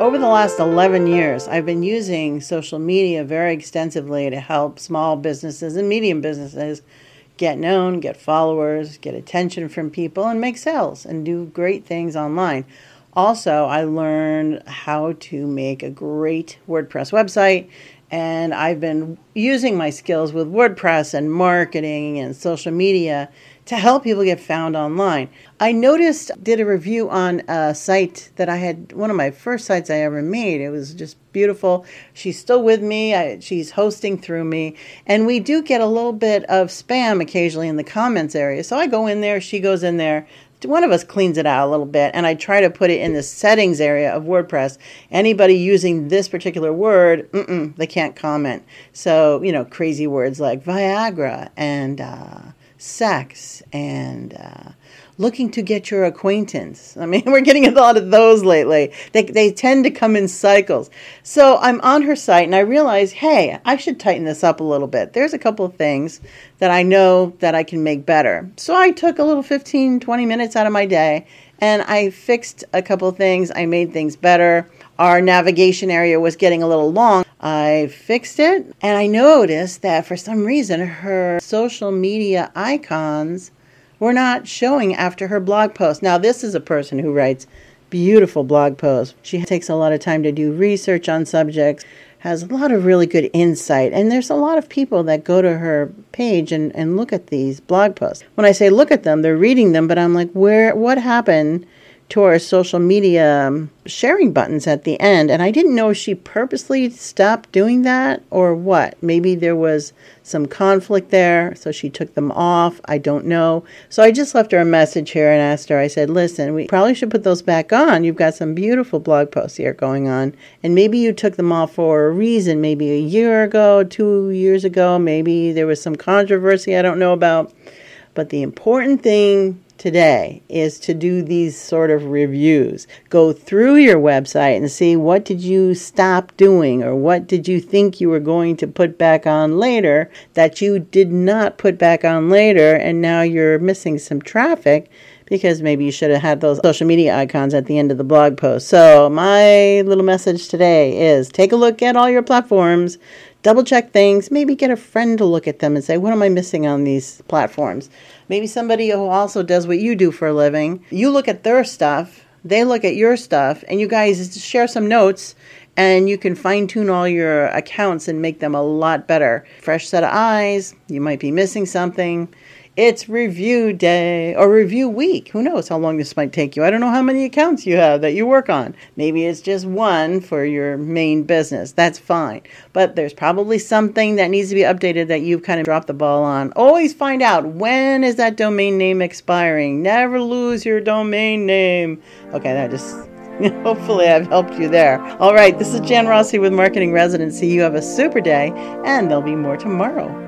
Over the last 11 years, I've been using social media very extensively to help small businesses and medium businesses get known, get followers, get attention from people, and make sales and do great things online. Also, I learned how to make a great WordPress website, and I've been using my skills with WordPress and marketing and social media to help people get found online. I noticed, did a review on a site that I had, one of my first sites I ever made. It was just beautiful. She's still with me, I, she's hosting through me, and we do get a little bit of spam occasionally in the comments area. So I go in there, she goes in there. One of us cleans it out a little bit, and I try to put it in the settings area of WordPress. Anybody using this particular word, they can't comment. So, you know, crazy words like Viagra and uh, sex and uh, looking to get your acquaintance. I mean, we're getting a lot of those lately. They, they tend to come in cycles. So I'm on her site and I realize, hey, I should tighten this up a little bit. There's a couple of things that I know that I can make better. So I took a little 15, 20 minutes out of my day and I fixed a couple of things. I made things better. Our navigation area was getting a little long. I fixed it and I noticed that for some reason her social media icons were not showing after her blog post. Now, this is a person who writes beautiful blog posts. She takes a lot of time to do research on subjects, has a lot of really good insight, and there's a lot of people that go to her page and, and look at these blog posts. When I say look at them, they're reading them, but I'm like, where what happened to our social media um, sharing buttons at the end. And I didn't know if she purposely stopped doing that or what. Maybe there was some conflict there, so she took them off. I don't know. So I just left her a message here and asked her, I said, listen, we probably should put those back on. You've got some beautiful blog posts here going on. And maybe you took them off for a reason, maybe a year ago, two years ago, maybe there was some controversy I don't know about. But the important thing today is to do these sort of reviews. Go through your website and see what did you stop doing or what did you think you were going to put back on later that you did not put back on later and now you're missing some traffic because maybe you should have had those social media icons at the end of the blog post. So, my little message today is take a look at all your platforms, double check things, maybe get a friend to look at them and say, What am I missing on these platforms? Maybe somebody who also does what you do for a living. You look at their stuff, they look at your stuff, and you guys share some notes and you can fine tune all your accounts and make them a lot better. Fresh set of eyes, you might be missing something. It's review day or review week. Who knows how long this might take you? I don't know how many accounts you have that you work on. Maybe it's just one for your main business. That's fine. But there's probably something that needs to be updated that you've kind of dropped the ball on. Always find out when is that domain name expiring. Never lose your domain name. Okay, that just Hopefully, I've helped you there. All right, this is Jan Rossi with Marketing Residency. You have a super day, and there'll be more tomorrow.